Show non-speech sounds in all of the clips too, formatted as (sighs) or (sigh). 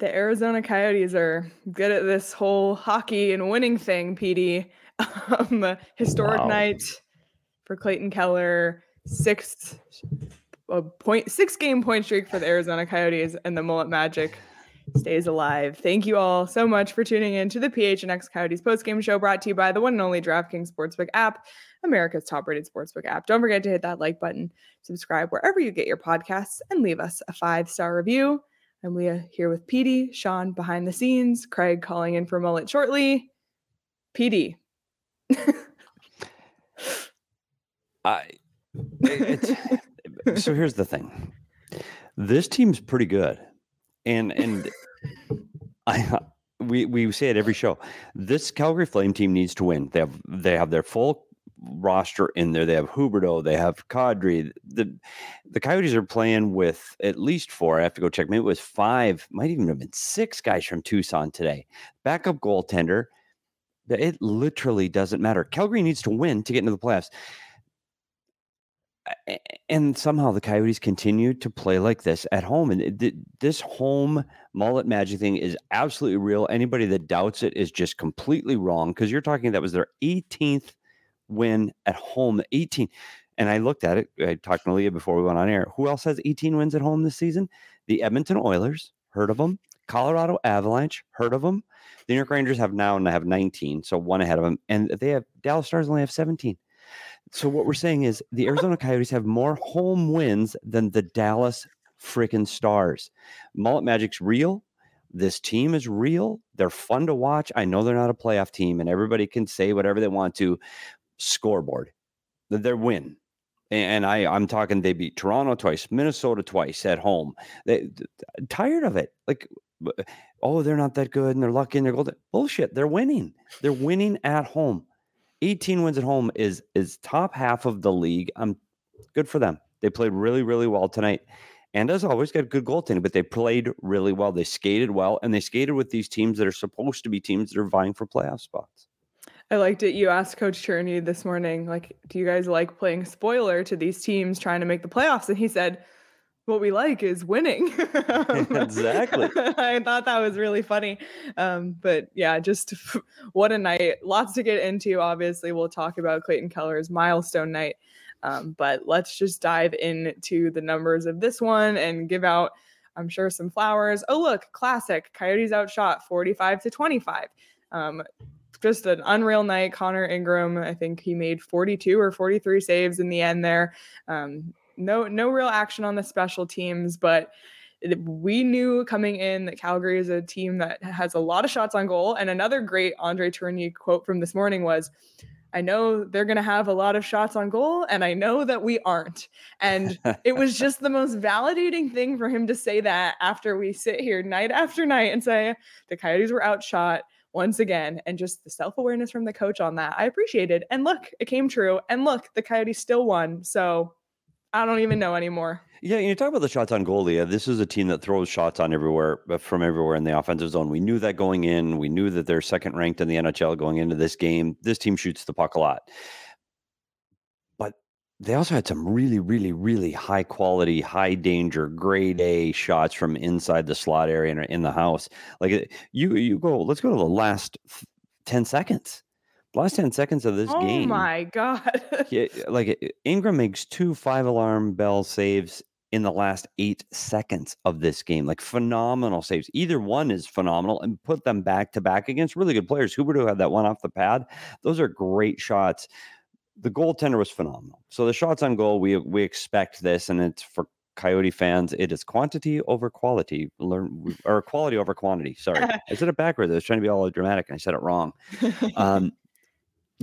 The Arizona Coyotes are good at this whole hockey and winning thing, Petey. (laughs) Um, historic wow. night for Clayton Keller, sixth a point six game point streak for the Arizona Coyotes and the Mullet Magic stays alive. Thank you all so much for tuning in to the PHNX Coyotes postgame show brought to you by the one and only DraftKings Sportsbook app, America's top rated sportsbook app. Don't forget to hit that like button, subscribe wherever you get your podcasts, and leave us a five star review. I'm Leah here with Petey, Sean behind the scenes, Craig calling in for Mullet shortly. Petey. I so here's the thing. This team's pretty good. And and I we we say it every show. This Calgary Flame team needs to win. They have they have their full roster in there. They have Huberdeau, they have Kadri. The the Coyotes are playing with at least four. I have to go check. Maybe it was five, might even have been six guys from Tucson today. Backup goaltender. It literally doesn't matter. Calgary needs to win to get into the playoffs and somehow the Coyotes continue to play like this at home. And this home mullet magic thing is absolutely real. Anybody that doubts it is just completely wrong because you're talking that was their 18th win at home. 18. And I looked at it. I talked to Leah before we went on air. Who else has 18 wins at home this season? The Edmonton Oilers. Heard of them? Colorado Avalanche. Heard of them? The New York Rangers have now and have 19, so one ahead of them. And they have Dallas Stars only have 17. So what we're saying is the Arizona Coyotes have more home wins than the Dallas freaking Stars. Mullet Magic's real. This team is real. They're fun to watch. I know they're not a playoff team, and everybody can say whatever they want to. Scoreboard, that their win, and I I'm talking. They beat Toronto twice, Minnesota twice at home. They tired of it. Like, oh, they're not that good, and they're lucky, and they're golden. Bullshit. They're winning. They're winning at home. 18 wins at home is is top half of the league. I'm good for them. They played really, really well tonight. And as always, got good goaltending, but they played really well. They skated well, and they skated with these teams that are supposed to be teams that are vying for playoff spots. I liked it. You asked Coach Cherney this morning, like, do you guys like playing spoiler to these teams trying to make the playoffs? And he said, what we like is winning. (laughs) exactly. (laughs) I thought that was really funny. Um, but yeah, just (laughs) what a night. Lots to get into. Obviously, we'll talk about Clayton Keller's milestone night. Um, but let's just dive into the numbers of this one and give out, I'm sure, some flowers. Oh, look, classic. Coyotes outshot 45 to 25. Just an unreal night. Connor Ingram, I think he made 42 or 43 saves in the end there. Um, no no real action on the special teams, but we knew coming in that Calgary is a team that has a lot of shots on goal. And another great Andre Tourigny quote from this morning was, I know they're going to have a lot of shots on goal, and I know that we aren't. And it was just the most validating thing for him to say that after we sit here night after night and say the Coyotes were outshot once again, and just the self awareness from the coach on that. I appreciated. And look, it came true. And look, the Coyotes still won. So I don't even know anymore. Yeah, you talk about the shots on goal, Leah. This is a team that throws shots on everywhere from everywhere in the offensive zone. We knew that going in. We knew that they're second ranked in the NHL going into this game. This team shoots the puck a lot. They also had some really, really, really high quality, high danger, grade A shots from inside the slot area in the house. Like you, you go. Let's go to the last ten seconds last 10 seconds of this oh game. Oh my God. (laughs) yeah, like Ingram makes two five alarm bell saves in the last eight seconds of this game. Like phenomenal saves. Either one is phenomenal and put them back to back against really good players. Huberdeau had that one off the pad. Those are great shots. The goaltender was phenomenal. So the shots on goal, we we expect this, and it's for Coyote fans, it is quantity over quality, learn or quality over quantity. Sorry, (laughs) I said it backwards. I was trying to be all dramatic, and I said it wrong. Um,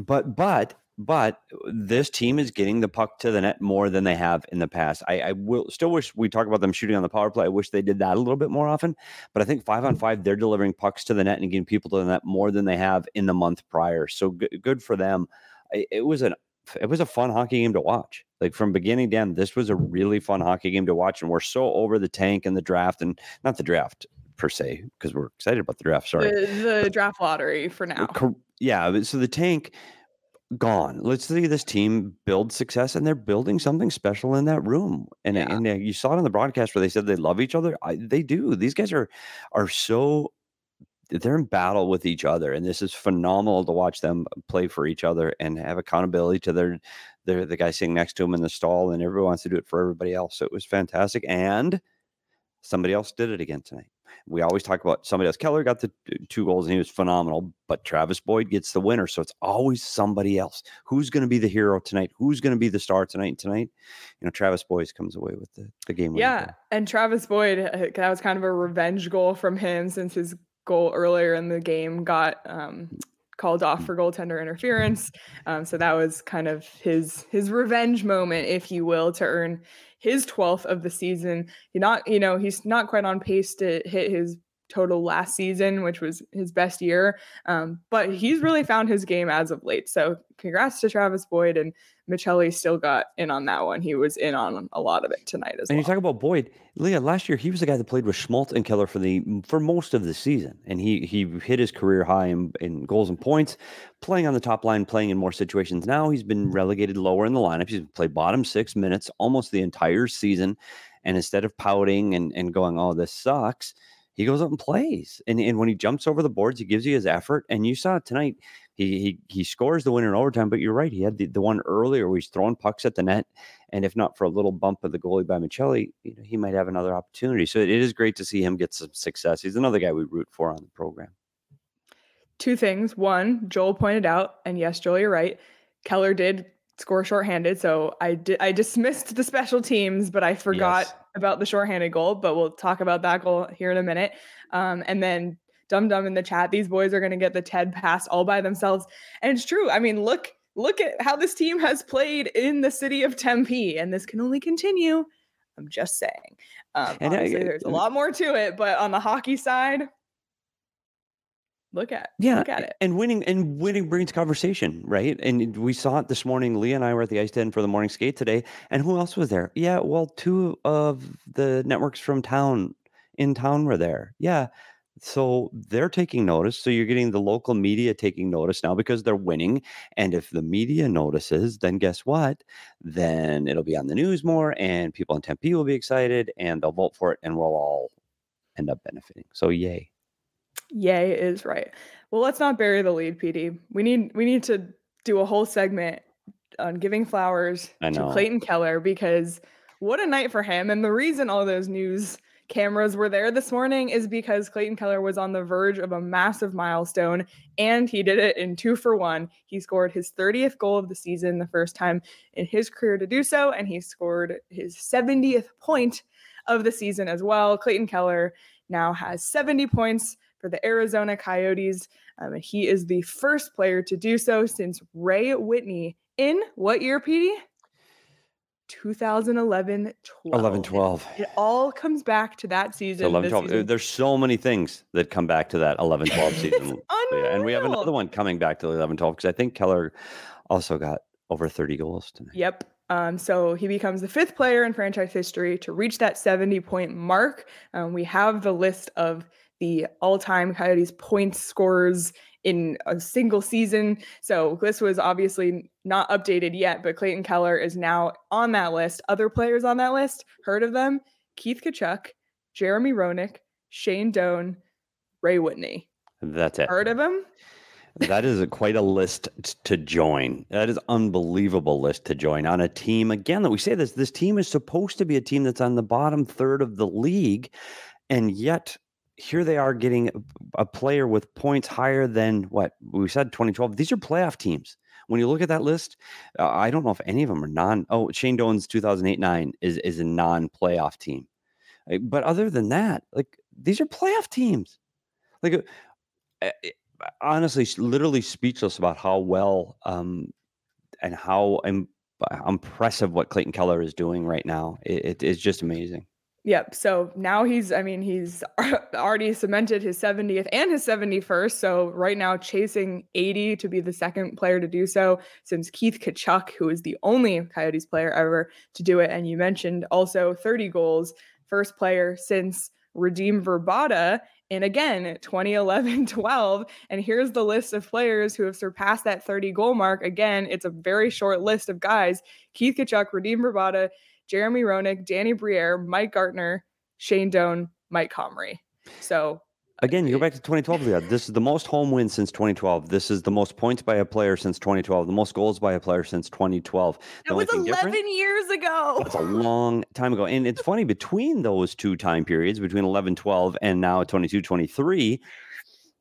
but but but this team is getting the puck to the net more than they have in the past. I, I, will still wish we talk about them shooting on the power play. I wish they did that a little bit more often. But I think five on five, they're delivering pucks to the net and getting people to the net more than they have in the month prior. So good, good for them. It was an it was a fun hockey game to watch. Like from beginning to end, this was a really fun hockey game to watch. And we're so over the tank and the draft, and not the draft per se, because we're excited about the draft. Sorry, the, the draft lottery for now yeah. So the tank, gone. Let's see this team build success, and they're building something special in that room. And Yeah. and uh, you saw it on the broadcast where they said they love each other. I, they do. These guys are are so they're in battle with each other, and this is phenomenal to watch them play for each other and have accountability to their their the guy sitting next to him in the stall, and everyone wants to do it for everybody else. So it was fantastic, and somebody else did it again tonight. We always talk about somebody else. Keller got the two goals and he was phenomenal, but Travis Boyd gets the winner. So it's always somebody else. Who's going to be the hero tonight? Who's going to be the star tonight? And tonight, you know, Travis Boyd comes away with the, the game. Yeah, and Travis Boyd, uh, that was kind of a revenge goal from him since his goal earlier in the game got um, called off for goaltender interference. Um, so that was kind of his his revenge moment, if you will, to earn his 12th of the season. He not, you know, he's not quite on pace to hit his total last season, which was his best year. Um, but he's really (laughs) found his game as of late. So congrats to Travis Boyd and Maccelli still got in on that one. He was in on a lot of it tonight as well. And well. you talk about Boyd, Leah. Last year, he was the guy that played with Schmaltz and Keller for the for most of the season, and he he hit his career high in, in goals and points, playing on the top line, playing in more situations. Now he's been relegated lower in the lineup. He's played bottom six minutes almost the entire season, and instead of pouting and and going, "Oh, this sucks," he goes up and plays. And and when he jumps over the boards, he gives you his effort. And you saw tonight. He he he scores the winner in overtime. But you're right. He had the, the one earlier where he's throwing pucks at the net. And if not for a little bump of the goalie by Maccelli, you know, he might have another opportunity. So it is great to see him get some success. He's another guy we root for on the program. two things. One, Joel pointed out, and yes, Joel, you're right. Keller did score shorthanded, so I did I dismissed the special teams, but I forgot Yes. about the shorthanded goal. But we'll talk about that goal here in a minute. Um, and then Dum Dum in the chat, these boys are gonna get the TED pass all by themselves. And it's true. I mean, look, look at how this team has played in the city of Tempe, and this can only continue. I'm just saying. Um, And I- obviously, there's a lot more to it, but on the hockey side, look at Yeah, look at it. and winning and winning brings conversation, right? And we saw it this morning. Leah and I were at the ice den for the morning skate today, and who else was there? Yeah, well, two of the networks from town in town were there. Yeah, so they're taking notice. So you're getting the local media taking notice now because they're winning. And if the media notices, then guess what? Then it'll be on the news more, and people in Tempe will be excited, and they'll vote for it, and we'll all end up benefiting. So yay! Yay is right. Well, let's not bury the lead, Petey. We need we need to do a whole segment on giving flowers to. Clayton Keller because what a night for him. And the reason all those news cameras were there this morning is because Clayton Keller was on the verge of a massive milestone and he did it in two for one. He scored his 30th goal of the season, the first time in his career to do so, and he scored his 70th point of the season as well. Clayton Keller now has 70 points for the Arizona Coyotes. Um, and he is the first player to do so since Ray Whitney in what year, Petey? 2011 12. 11 12. It all comes back to that season. So 11 12. uh, season. There's so many things that come back to that 11 12 (laughs) season. Leah, and we have another one coming back to the 11 12 because I think Keller also got over 30 goals tonight. Yep. Um, so he becomes the fifth player in franchise history to reach that 70 point mark. Um, we have the list of the all time Coyotes points scorers in a single season. So this was obviously not updated yet, but Clayton Keller is now on that list. Other players on that list, heard of them? Keith Tkachuk, Jeremy Roenick, Shane Doan, Ray Whitney. That's it. Heard of him? that is a, quite a list t- to join. That is unbelievable list to join on a team. Again, that we say this, this team is supposed to be a team that's on the bottom third of the league, and yet here they are getting a, player with points higher than what we said 2012. These are playoff teams. When you look at that list, uh, I don't know if any of them are non. Oh, Shane Doan's 2008 9 is is a non playoff team. Uh, But other than that, like these are playoff teams. Like uh, uh, honestly, literally speechless about how well um, and how im- uh, impressive what Clayton Keller is doing right now. It, it- it's just amazing. Yep. So now he's, I mean, he's (laughs) already cemented his 70th and his 71st. So right now, chasing 80 to be the second player to do so since Keith Tkachuk, who is the only Coyotes player ever to do it. And you mentioned also 30 goals, first player since Radim Vrbata in again 2011 (laughs) 12. And here's the list of players who have surpassed that 30 goal mark. Again, it's a very short list of guys Keith Tkachuk, Radim Vrbata, Jeremy Roenick, Danny Briere, Mike Gartner, Shane Doan, Mike Comrie. So Again, you go back to 2012. Yeah, (laughs) this is the most home wins since 2012. This is the most points by a player since 2012. The most goals by a player since 2012. That was 11 years ago. That's a long time ago. And it's funny between those two time periods, between 11, 12, and now 22, 23,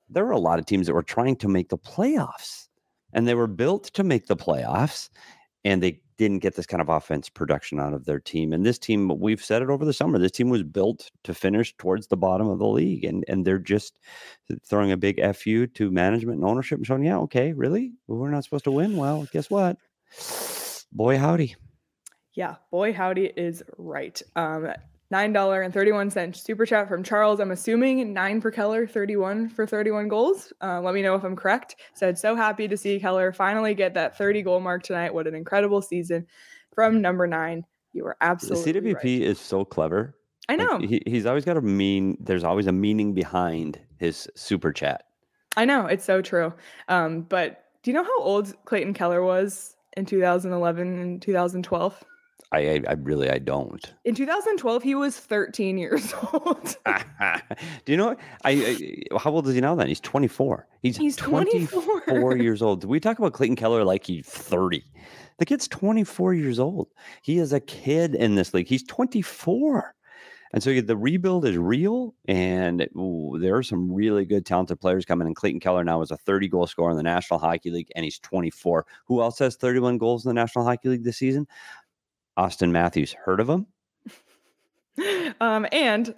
there were a lot of teams that were trying to make the playoffs, and they were built to make the playoffs, and they didn't get this kind of offense production out of their team. And this team, we've said it over the summer, this team was built to finish towards the bottom of the league. And and they're just throwing a big FU to management and ownership and showing, yeah, okay, really? We're not supposed to win. Well, guess what? Boy howdy. Yeah, boy howdy is right. Um, $9.31 super chat from Charles. I'm assuming nine per Keller, 31 for 31 goals. Uh, let me know if I'm correct. Said, so happy to see Keller finally get that 30 goal mark tonight. What an incredible season from number nine. You were absolutely The CWP right. is so clever. I know. Like, he, he's always got a mean, there's always a meaning behind his super chat. I know. It's so true. Um, but do you know how old Clayton Keller was in 2011 and 2012? I, I, really I don't. In 2012, he was 13 years (laughs) old. (laughs) Do you know? what? I, I how old is he now? Then he's 24. He's, He's 24 24. years old. We talk about Clayton Keller like he's 30. The kid's 24 years old. He is a kid in this league. He's 24. And so the rebuild is real, and ooh, there are some really good, talented players coming. And Clayton Keller now is a 30 goal scorer in the National Hockey League, and he's 24. Who else has 31 goals in the National Hockey League this season? Auston Matthews. Heard of him? (laughs) um, and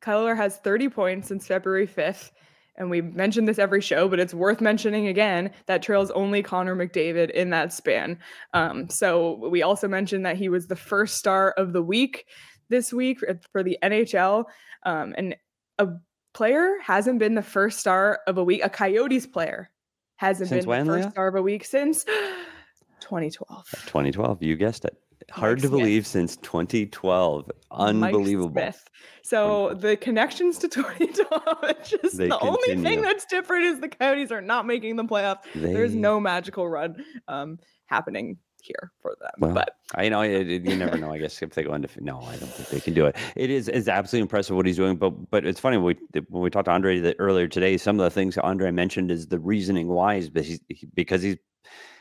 Keller has 30 points since February 5th. And we mentioned this every show, but it's worth mentioning again that trails only Connor McDavid in that span. Um, so we also mentioned that he was the first star of the week this week for- for the NHL. Um, and a player hasn't been the first star of a week, a Coyotes player hasn't Since been when, the first Leah? star of a week since (gasps) 2012. 2012. You guessed it. Hard Mike to Smith. believe since 2012. Mike Unbelievable. So the connections to (laughs) 2012, it's just They the only thing that's different is the Coyotes are not making the playoffs. There's no magical run um, happening here for them. Well, but I know it, it- you never know. I guess if they go into no, I don't think they can do it. It is it's absolutely impressive what he's doing. But but it's funny we when we talked to Andre earlier today. Some of the things Andre mentioned is the reasoning why is because he's, because he's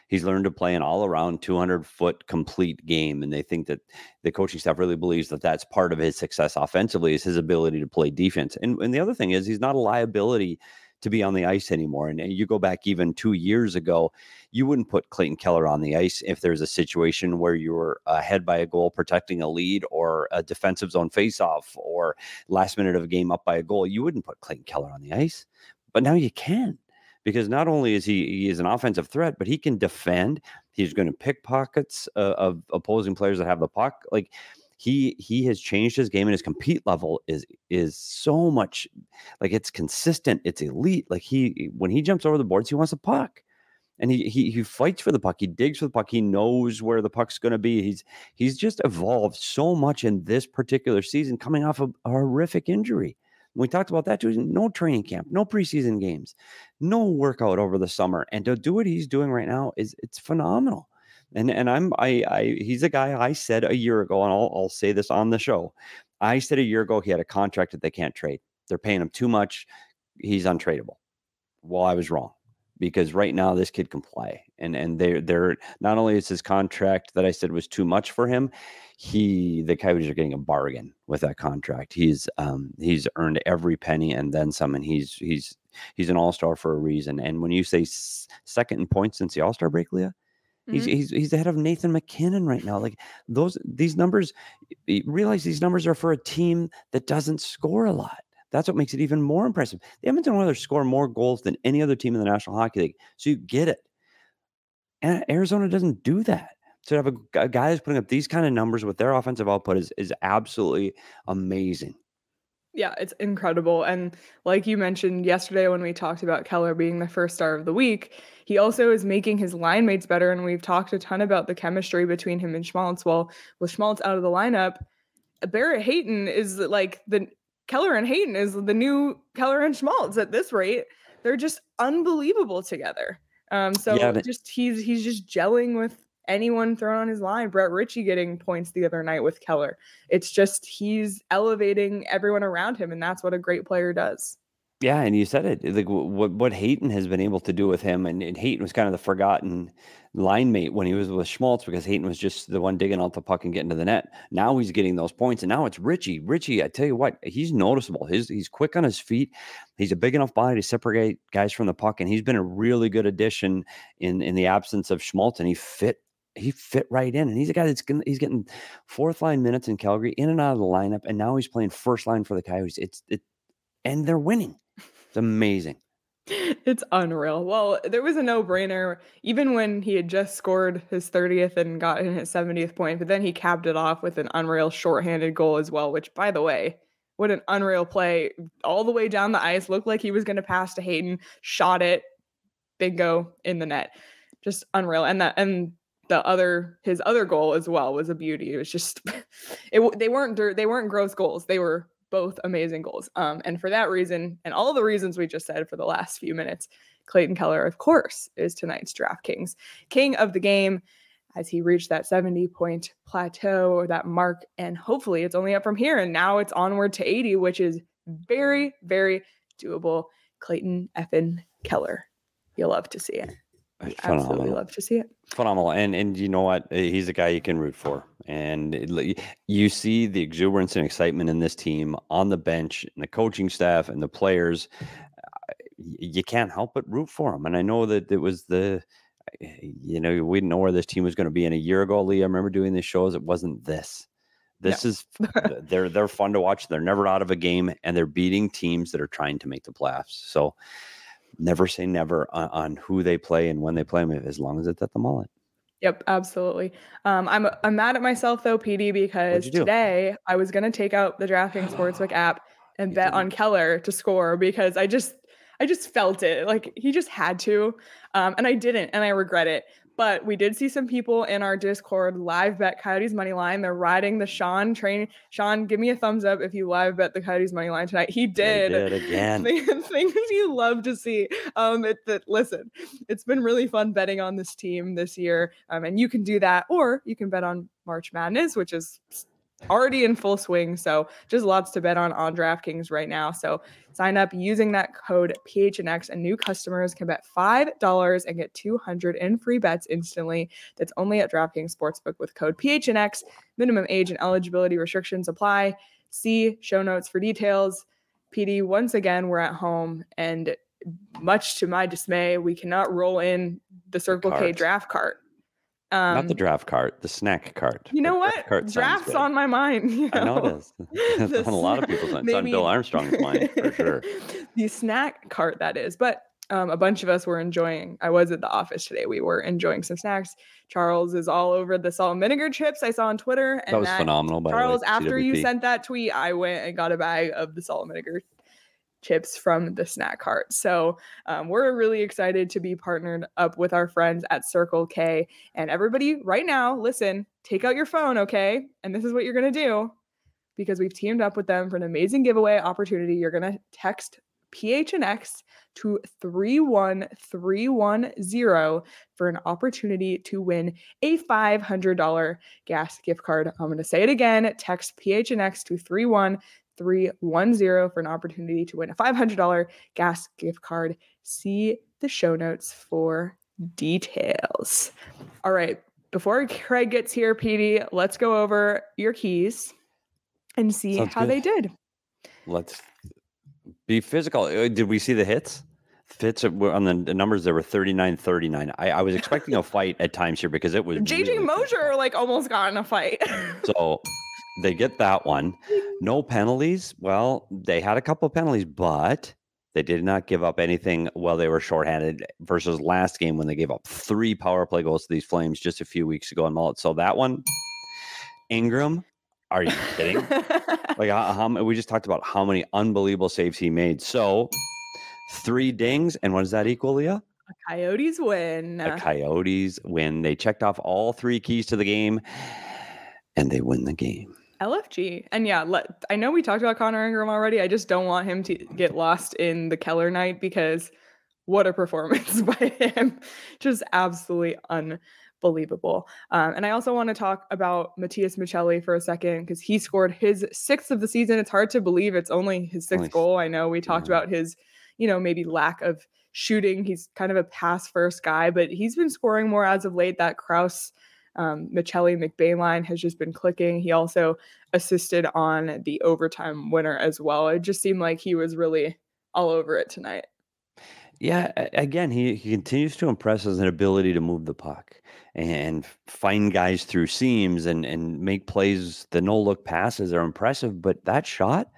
he's learned to play an all around 200 foot complete game, and they think that the coaching staff really believes that that's part of his success offensively is his ability to play defense. And and the other thing is he's not a liability to be on the ice anymore. And, you go back even two years ago, you wouldn't put Clayton Keller on the ice if there's a situation where you were ahead by a goal protecting a lead or a defensive zone faceoff or last minute of a game up by a goal. You wouldn't put Clayton Keller on the ice. But now you can because not only is he he is an offensive threat, but he can defend. He's going to pick pockets uh, of opposing players that have the puck. Like he he has changed his game and his compete level is is so much like it's consistent, it's elite. Like he when he jumps over the boards, he wants a puck. And he, he he fights for the puck. He digs for the puck. He knows where the puck's going to be. He's he's just evolved so much in this particular season, coming off of a horrific injury. We talked about that too. No training camp, no preseason games, no workout over the summer, and to do what he's doing right now is it's phenomenal. And and I'm I I he's a guy I said a year ago, and I'll I'll say this on the show. I said a year ago he had a contract that they can't trade. They're paying him too much. He's untradeable. Well, I was wrong because right now this kid can play, and and they're they're not only is his contract that I said was too much for him, he the Coyotes are getting a bargain with that contract. He's um he's earned every penny and then some, and he's he's he's an all star for a reason. And when you say s- second in points since the All Star break, Leah, he's Mhm. he's he's ahead of Nathan MacKinnon right now. Like those these numbers, realize these numbers are for a team that doesn't score a lot. That's what makes it even more impressive. The Edmonton Oilers score more goals than any other team in the National Hockey League, so you get it. And Arizona doesn't do that. To have a guy who's putting up these kind of numbers with their offensive output is is absolutely amazing. yeah, it's incredible. And like you mentioned yesterday when we talked about Keller being the first star of the week, he also is making his line mates better. And we've talked a ton about the chemistry between him and Schmaltz. Well, with Schmaltz out of the lineup, uh, Barrett Hayton is like the Keller and Hayton is the new Keller and Schmaltz at this rate. They're just unbelievable together. Um, so Yeah, but- just he's he's just gelling with anyone thrown on his line. Brett Ritchie getting points the other night with Keller. It's just he's elevating everyone around him, and that's what a great player does. Yeah, and you said it. Like what what Hayton has been able to do with him, and, and Hayton was kind of the forgotten line mate when he was with Schmaltz because Hayton was just the one digging out the puck and getting to the net. Now he's getting those points, and now it's Ritchie. Ritchie, I tell you what, he's noticeable. His he's quick on his feet. He's a big enough body to separate guys from the puck, and he's been a really good addition in in the absence of Schmaltz, and he fit. He fit right in, and he's a guy that's gonna, he's getting fourth line minutes in Calgary, in and out of the lineup, and now he's playing first line for the Coyotes. It's it, and they're winning. It's amazing. It's unreal. Well, there was a no-brainer, even when he had just scored his 30th and gotten his 70th point, but then he capped it off with an unreal shorthanded goal as well, which by the way, what an unreal play. All the way down the ice, looked like he was gonna pass to Hayton, shot it, bingo in the net. Just unreal. And that and the other his other goal as well was a beauty. It was just (laughs) it they weren't they weren't gross goals. They were both amazing goals. Um, and for that reason, and all the reasons we just said for the last few minutes, Clayton Keller, of course, is tonight's DraftKings king of the game as he reached that 70 point plateau or that mark. And hopefully it's only up from here. And now it's onward to 80, which is very, very doable. Clayton Effin Keller. You'll love to see it. It's Absolutely love to see it. phenomenal. And and you know what? Uh, he's a guy you can root for. And it- you see the exuberance and excitement in this team on the bench and the coaching staff and the players. You can't help but root for him and i know that it was the you know we didn't know where this team was going to be in a year ago lee. I remember doing the shows. It wasn't this. This is (laughs) they're they're fun to watch. They're never out of a game and they're beating teams that are trying to make the playoffs. So never say never on, on who they play and when they play them as long as it's at the mullet Yep, absolutely. Um, I'm I'm mad at myself though, Petey, because today I was gonna take out the DraftKings (gasps) Sportsbook app and You bet didn't. on Keller to score because I just I just felt it. Like he just had to. Um, and I didn't, and I regret it. But we did see some people in our Discord live bet Coyotes money line. They're riding the Sean train. Sean, give me a thumbs up if you live bet the Coyotes money line tonight. He did. did again. (laughs) Thing- Things you love to see. Um, it, that listen, it's been really fun betting on this team this year. Um, and you can do that, or you can bet on March Madness, which is already in full swing. So just lots to bet on on DraftKings right now. So sign up using that code PHNX, and new customers can bet five dollars and get two hundred in free bets instantly. That's only at DraftKings Sportsbook with code PHNX. Minimum age and eligibility restrictions apply. See show notes for details. Petey, once again, we're at home, and much to my dismay, we cannot roll in the Circle K draft cart. Um, Not the draft cart, the snack cart. You know what? cart Drafts on my mind. (laughs) you I know it is. (laughs) It's on a lot of people's minds. It's on Bill Armstrong's mind for sure. (laughs) the snack cart, that is. But um, a bunch of us were enjoying. I was at the office today. We were enjoying some snacks. Charles is all over the salt and vinegar chips I saw on Twitter. And That was phenomenal. By Charles, the way, after you sent that tweet, I went and got a bag of the salt and vinegar chips from the snack cart. So um, we're really excited to be partnered up with our friends at Circle K. And everybody, right now, listen, take out your phone, okay? And this is what you're gonna do because we've teamed up with them for an amazing giveaway opportunity. You're gonna text PHNX to 31310 for an opportunity to win a $500 gas gift card. I'm going to say it again. Text PHNX to 31310 for an opportunity to win a $500 gas gift card. See the show notes for details. All right. Before Craig gets here, Petey, let's go over your keys and see Sounds how good. they did. Let's be physical. Uh, Did we see the hits? Fits on the, the numbers. There were 39 39. I, I was expecting a fight at times here because it was. JJ really Moser like almost got in a fight. (laughs) So they get that one. Mm-hmm. No penalties. Well, they had a couple of penalties, but they did not give up anything while they were shorthanded versus last game when they gave up three power play goals to these Flames just a few weeks ago in Mullet. So that one, Ingram, are you kidding? (laughs) like how, how we just talked about how many unbelievable saves he made. So three dings, and what does that equal, Leah? Coyotes win. The Coyotes win. They checked off all three keys to the game, and they win the game. LFG. And yeah, let, I know we talked about Connor Ingram already. I just don't want him to get lost in the Keller night because what a (laughs) performance (laughs) by him. Just absolutely unbelievable. Um, and I also want to talk about Matias Maccelli for a second because he scored his sixth of the season. It's hard to believe it's only his sixth goal. I know we talked yeah. about his, you know, maybe lack of shooting. He's kind of a pass first guy, but he's been scoring more as of late. That Crouse um, McBain line has just been clicking. He also assisted on the overtime winner as well. It just seemed like he was really all over it tonight. Yeah, again, he, he continues to impress as an ability to move the puck and find guys through seams and and make plays. The no look passes are impressive, but that shot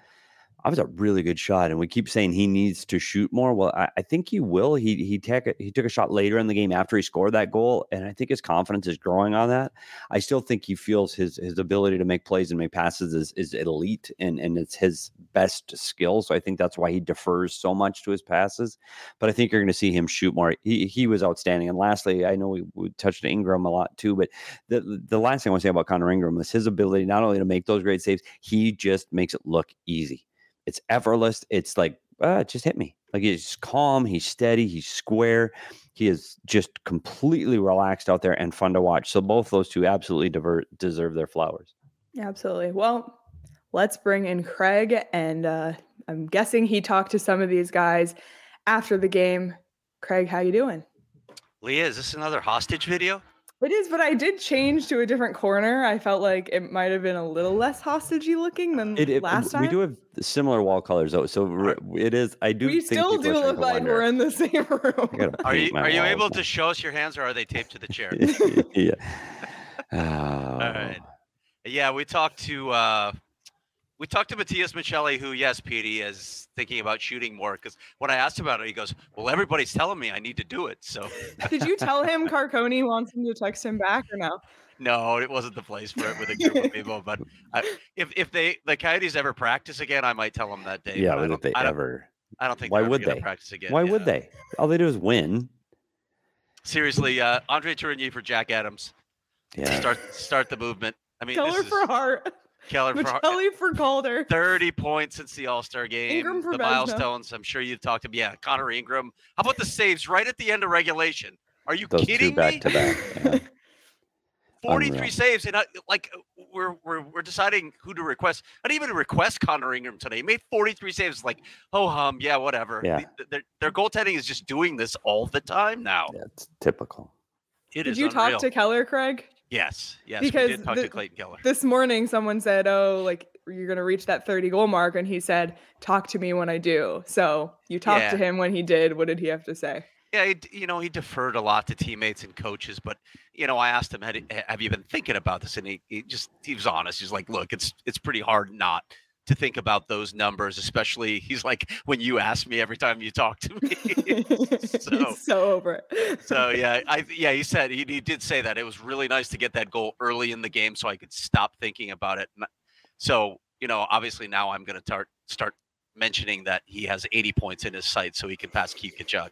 that was a really good shot, and we keep saying he needs to shoot more. Well, I, I think he will. He he took a, he took a shot later in the game after he scored that goal, and I think his confidence is growing on that. I still think he feels his his ability to make plays and make passes is, is elite, and and it's his best skill. So I think that's why he defers so much to his passes. But I think you're going to see him shoot more. He he was outstanding. And lastly, I know we, we touched Ingram a lot too, but the the last thing I want to say about Connor Ingram is his ability not only to make those great saves, he just makes it look easy it's effortless. It's like, uh, just hit me. Like he's calm, he's steady, he's square. He is just completely relaxed out there and fun to watch. So both those two absolutely divert, deserve their flowers. Absolutely. Well, let's bring in Craig, and uh, I'm guessing he talked to some of these guys after the game. Craig, how you doing? Leah, is this another hostage video? It is, but I did change to a different corner. I felt like it might have been a little less hostagey looking than it, it, last time. We do have similar wall colors though, so it is. I do. We still do look like wonder. we're in the (laughs) same room. Are you are you able to show us your hands, or are they taped to the chair? (laughs) yeah. Oh. (laughs) All right. Yeah, we talked to uh, we talked to Matias Maccelli, who, yes, Petey is thinking about shooting more. Because when I asked about it, he goes, "Well, everybody's telling me I need to do it." So, (laughs) did you tell him Carcone wants him to text him back or no? No, it wasn't the place for it with a group of people. (laughs) But I, if if they the Coyotes ever practice again, I might tell them that day. Yeah, would they I ever? I don't think. Why would they practice again? Why yeah. would they? All they do is win. Seriously, uh, Andre Tourigny for Jack Adams. Yeah. Start start the movement. I mean, color for is, heart. Keller Maccelli for Calder. (laughs) 30 points since the All Star game. Ingram for the Vezina. milestones. I'm sure you've talked to Yeah, Connor Ingram. How about the saves right at the end of regulation? Are you Those kidding two back me? to back. (laughs) Yeah. 43 Unreal. saves, and I, like uh, we're, we're we're deciding who to request. I didn't even request Connor Ingram today. He made 43 saves. Like, oh hum, yeah, whatever. Yeah. The- Their, their goaltending is just doing this all the time now. Yeah, it's typical. It Did is you unreal. talk to Keller, Craig? Yes, yes. Because we did talk the- to Clayton Keller. This morning, someone said, "Oh, like you're gonna reach that 30 goal mark," and he said, "Talk to me when I do." So you talked Yeah. to him when he did. What did he have to say? Yeah, he, you know, he deferred a lot to teammates and coaches, but you know, I asked him, "Had- "Have you been thinking about this?" And he, he just he was honest. He's like, "Look, it's it's pretty hard not to think about those numbers, especially." (laughs) He's like, "When you ask me every time you talk to me." (laughs) (laughs) so so over it. so yeah, I yeah, he said he, he did say that it was really nice to get that goal early in the game, so I could stop thinking about it. So you know, obviously now I'm going to start start mentioning that he has 80 points in his sight, so he can pass Keith Tkachuk,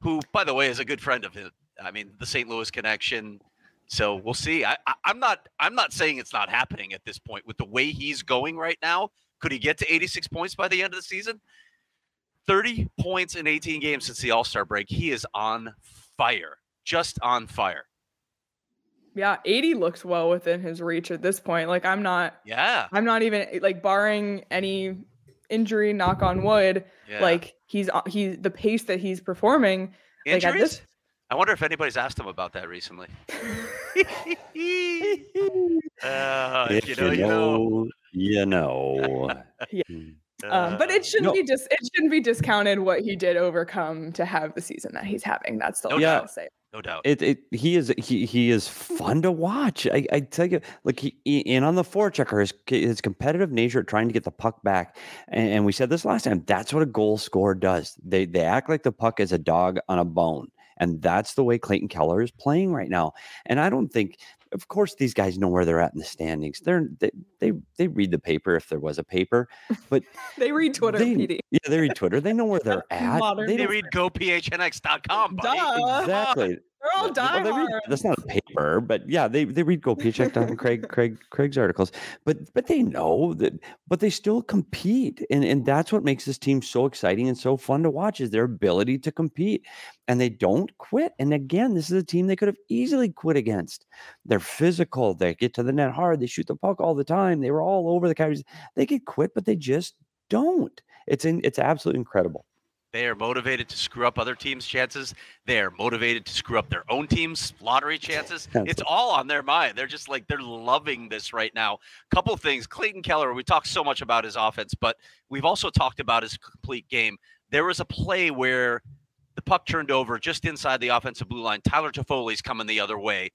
who, by the way, is a good friend of his. I mean, the St. Louis connection. So we'll see. I, I, I'm not I'm not saying it's not happening at this point with the way he's going right now. Could he get to 86 points by the end of the season? 30 points in 18 games since the All Star break. He is on fire, just on fire. Yeah, 80 looks well within his reach at this point. Like I'm not Yeah. I'm not even like barring any injury, knock on wood, yeah. like he's he's the pace that he's performing like at injuries. this I wonder if anybody's asked him about that recently. (laughs) uh, if you know, you know. you know. (laughs) (laughs) Yeah. Mm. um, but Uh, it shouldn't No. be just it shouldn't be discounted what he did overcome to have the season that he's having. That's the No only doubt. I'll say. no doubt. It, it he is he he is fun to watch. I, I tell you, like he, he- and on the forechecker, his his competitive nature, trying to get the puck back, and, and we said this last time. That's what a goal scorer does. They they act like the puck is a dog on a bone, and that's the way Clayton Keller is playing right now. And I don't think, of course, these guys know where they're at in the standings. They're they they, they read the paper if there was a paper, but (laughs) They read Twitter, they, Petey. yeah, they read Twitter. They know where they're (laughs) at. Modern They They don't- read gophnx.com, buddy. Duh. exactly. They're all Well, die they read- that's not a paper, but yeah, they they read Go Paycheck on (laughs) Craig Craig Craig's articles. But but they know that, but they still compete, and and that's what makes this team so exciting and so fun to watch is their ability to compete, and they don't quit. And again, this is a team they could have easily quit against. They're physical. They get to the net hard. They shoot the puck all the time. They were all over the Coyotes. They could quit, but they just don't. It's in, it's absolutely incredible. They are motivated to screw up other teams' chances. They are motivated to screw up their own team's lottery chances. (laughs) It's all on their mind. They're just like they're loving this right now. Couple things. Clayton Keller, we talked so much about his offense, but we've also talked about his complete game. There was a play where the puck turned over just inside the offensive blue line. Tyler Toffoli's coming the other way.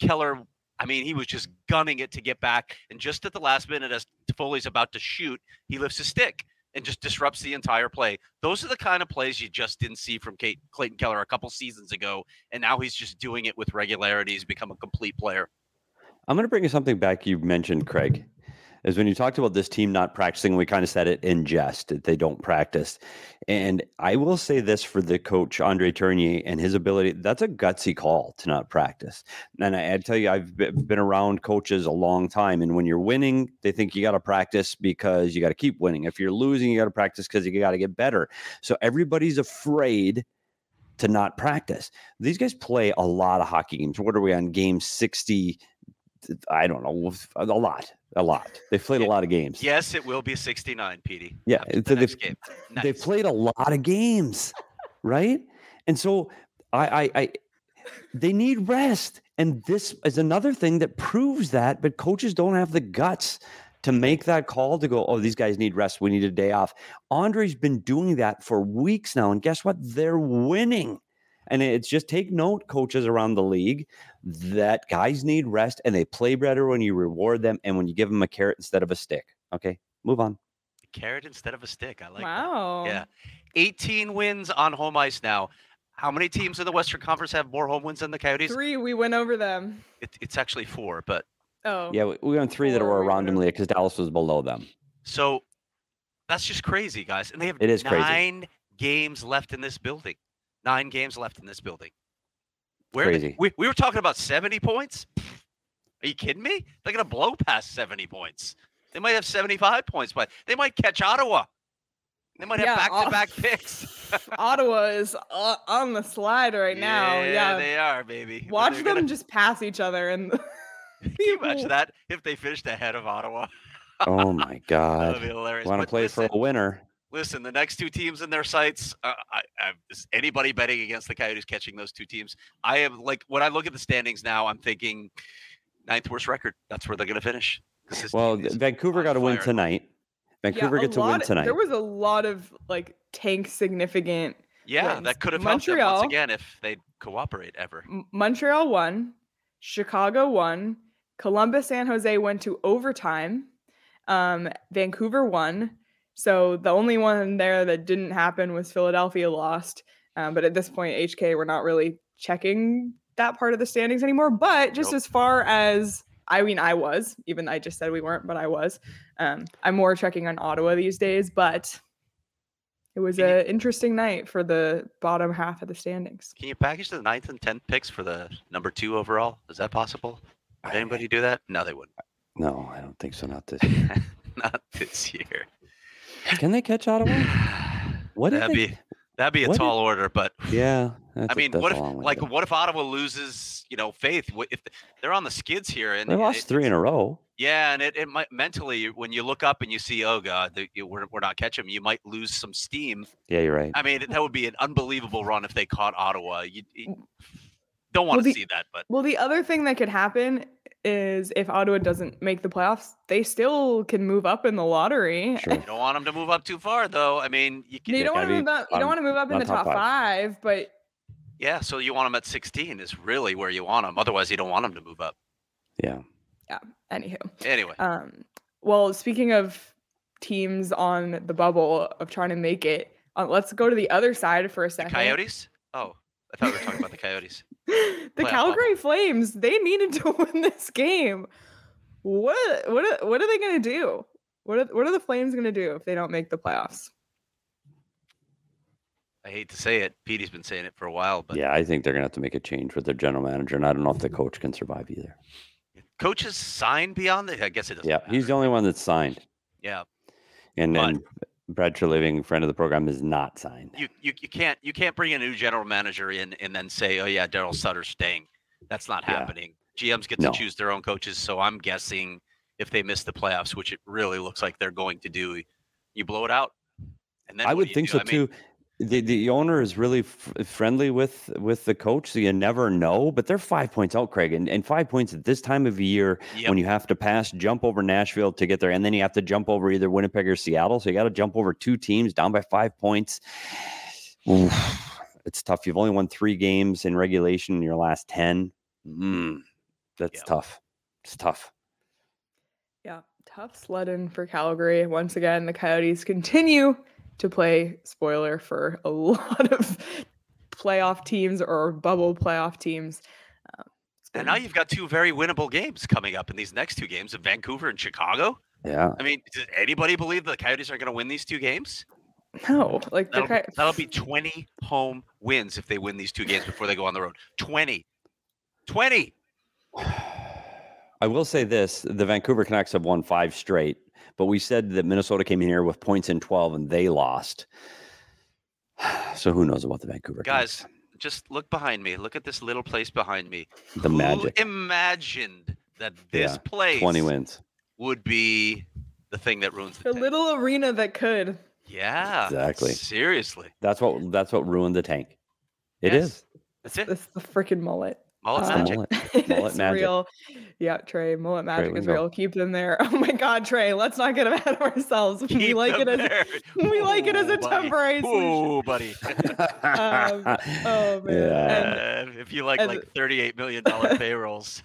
Keller, I mean, he was just gunning it to get back. And just at the last minute, as Toffoli's about to shoot, he lifts his stick and just disrupts the entire play. Those are the kind of plays you just didn't see from Kate, Clayton Keller a couple seasons ago, and now he's just doing it with regularity. He's become a complete player. I'm going to bring you something back you mentioned, Craig. Is when you talked about this team not practicing, we kind of said it in jest that they don't practice. And I will say this for the coach, Andre Tourigny, and his ability that's a gutsy call to not practice. And I, I tell you, I've been around coaches a long time. And when you're winning, they think you got to practice because you got to keep winning. If you're losing, you got to practice because you got to get better. So everybody's afraid to not practice. These guys play a lot of hockey games. What are we on game 60? I don't know, a lot, a lot. They've played a lot of games. Yes, it will be 69, Petey. Yeah, so the they've- game. They've played a lot of games, right? And so I, I, I, they need rest, and this is another thing that proves that. But coaches don't have the guts to make that call to go. Oh, these guys need rest. We need a day off. Andre's been doing that for weeks now, and guess what? They're winning. And it's just take note, coaches around the league, that guys need rest and they play better when you reward them and when you give them a carrot instead of a stick. Okay, move on. Carrot instead of a stick. I like that. wow. Yeah. 18 wins on home ice now. How many teams in the Western Conference have more home wins than the Coyotes? Three, we went over them. It, it's actually four, but Oh. Yeah, we, we went three that were we around them because Dallas was below them. so that's just crazy, guys. And they have It is crazy. nine games left in this building. Nine games left in this building. Where they- Crazy. we, we were talking about 70 points. Are you kidding me? They're gonna blow past 70 points. They might have 75 points, but they might catch Ottawa. They might have back-to-back oh. picks. (laughs) Ottawa is uh, on the slide right now. Yeah. they are, baby. Watch them gonna- just pass each other and (laughs) Can you imagine that if they finished ahead of Ottawa? Oh my (laughs) That would God. be hilarious. Want to play listen, for a winner? Listen, the next two teams in their sights. Uh, I, I, is anybody betting against the Coyotes catching those two teams? I am like when I look at the standings now, I'm thinking ninth worst record. That's where they're going to finish. Well, Vancouver got to win tonight. Vancouver Yeah, a gets a win lot- tonight. There was a lot of like tank significant. Yeah, wins. that could have helped them once Montreal- again if they'd cooperate ever. M- Montreal won, Chicago won, Columbus, San Jose went to overtime, um, Vancouver won. So the only one there that didn't happen was Philadelphia lost. Um, but at this point, HK, we're not really checking that part of the standings anymore. But just Nope. as far as I mean, I was, even I just said we weren't, but I was. Um, I'm more checking on Ottawa these days, but it was an interesting night for the bottom half of the standings. Can you package the ninth and tenth picks for the number two overall? Is that possible? Would anybody do that? No, they wouldn't. No, I don't think so. Not this. (laughs) year. Not this year. (sighs) Can they catch Ottawa? (sighs) What if that'd they- be that'd be a what if- tall order, but (sighs) Yeah. That's I a- mean, that's what if long way to like what if Ottawa loses, you know, faith? If they're on the skids here and they lost it- three in a row? Yeah, and it, it might mentally when you look up and you see, oh god, the, we're we're not catching them, you might lose some steam. Yeah, you're right. I mean, that would be an unbelievable run if they caught Ottawa. You, you mm. don't Well, want to the- see that, but Well, the other thing that could happen is if Ottawa doesn't make the playoffs, they still can move up in the lottery. Sure. you don't want them to move up too far, though. I mean, you can. You don't want gotta move up. You on- don't want to move up in the top top five. five, but Yeah, so you want them at 16 is really where you want them. Otherwise, you don't want them to move up. Yeah. Yeah. Anywho. Anyway, Um, well, speaking of teams on the bubble of trying to make it, uh, let's go to the other side for a the second. Coyotes. Oh, I thought we were talking about the Coyotes. (laughs) the Playoff Calgary Flames, they needed to (laughs) win this game. What what are, what are they going to do? What are, what are the Flames going to do if they don't make the playoffs? I hate to say it. Petey's been saying it for a while, but yeah, I think they're gonna have to make a change with their general manager, and I don't know if the coach can survive either. coaches signed beyond the. I guess it doesn't. Yeah, he's the only one that's signed, Yeah, and then Brad Treliving, friend of the program, is not signed. you, you you can't you can't bring a new general manager in and then say, oh yeah, Daryl Sutter's staying. That's not Yeah. happening. GMs get No. to choose their own coaches, so I'm guessing if they miss the playoffs, which it really looks like they're going to do, you blow it out. And then I would think do? so I mean, too. The the owner is really f- friendly with with the coach, so you never know. But they're five points out, Craig, and, and five points at this time of year Yep. when you have to pass, jump over Nashville to get there, and then you have to jump over either Winnipeg or Seattle. So you got to jump over two teams down by five points. Oof, (sighs) it's tough. You've only won three games in regulation in your last ten. Mm, that's Yep. tough. It's tough. Yeah, tough sledding for Calgary. Once again, the Coyotes continue to play spoiler for a (laughs) lot of playoff teams or bubble playoff teams. Um, and now you've got two very winnable games coming up in these next two games of Vancouver and Chicago. Yeah. I mean, does anybody believe the Coyotes are going to win these two games? no, like That'll, be- Coy- that'll be 20 home wins if they win these two games before they go on the road. 20. 20. (sighs) I will say this: the Vancouver Canucks have won five straight, but we said that Minnesota came in here with points in twelve and they lost. (sighs) So who knows about the Vancouver Guys, Canucks? just look behind me. Look at this little place behind me. The Who Magic, imagined that this Yeah, place twenty wins. would be the thing that ruins the the tank? little arena that could. Yeah. Exactly. Seriously. That's what that's what ruined the tank. It is. Yes. That's it. This the freaking mullet. Mullet uh, magic. mullet. (laughs) Mullet it's magic. real. Yeah, Trey, mullet magic is Lingo. real. Keep them there. (laughs) Oh my God, Trey, let's not get ahead of ourselves. (laughs) we Keep like it them as there. we like it as a Ooh, buddy. temporary solution. Ooh, buddy. Um, oh, man. Yeah. Uh, if you like and- like $38 million payrolls.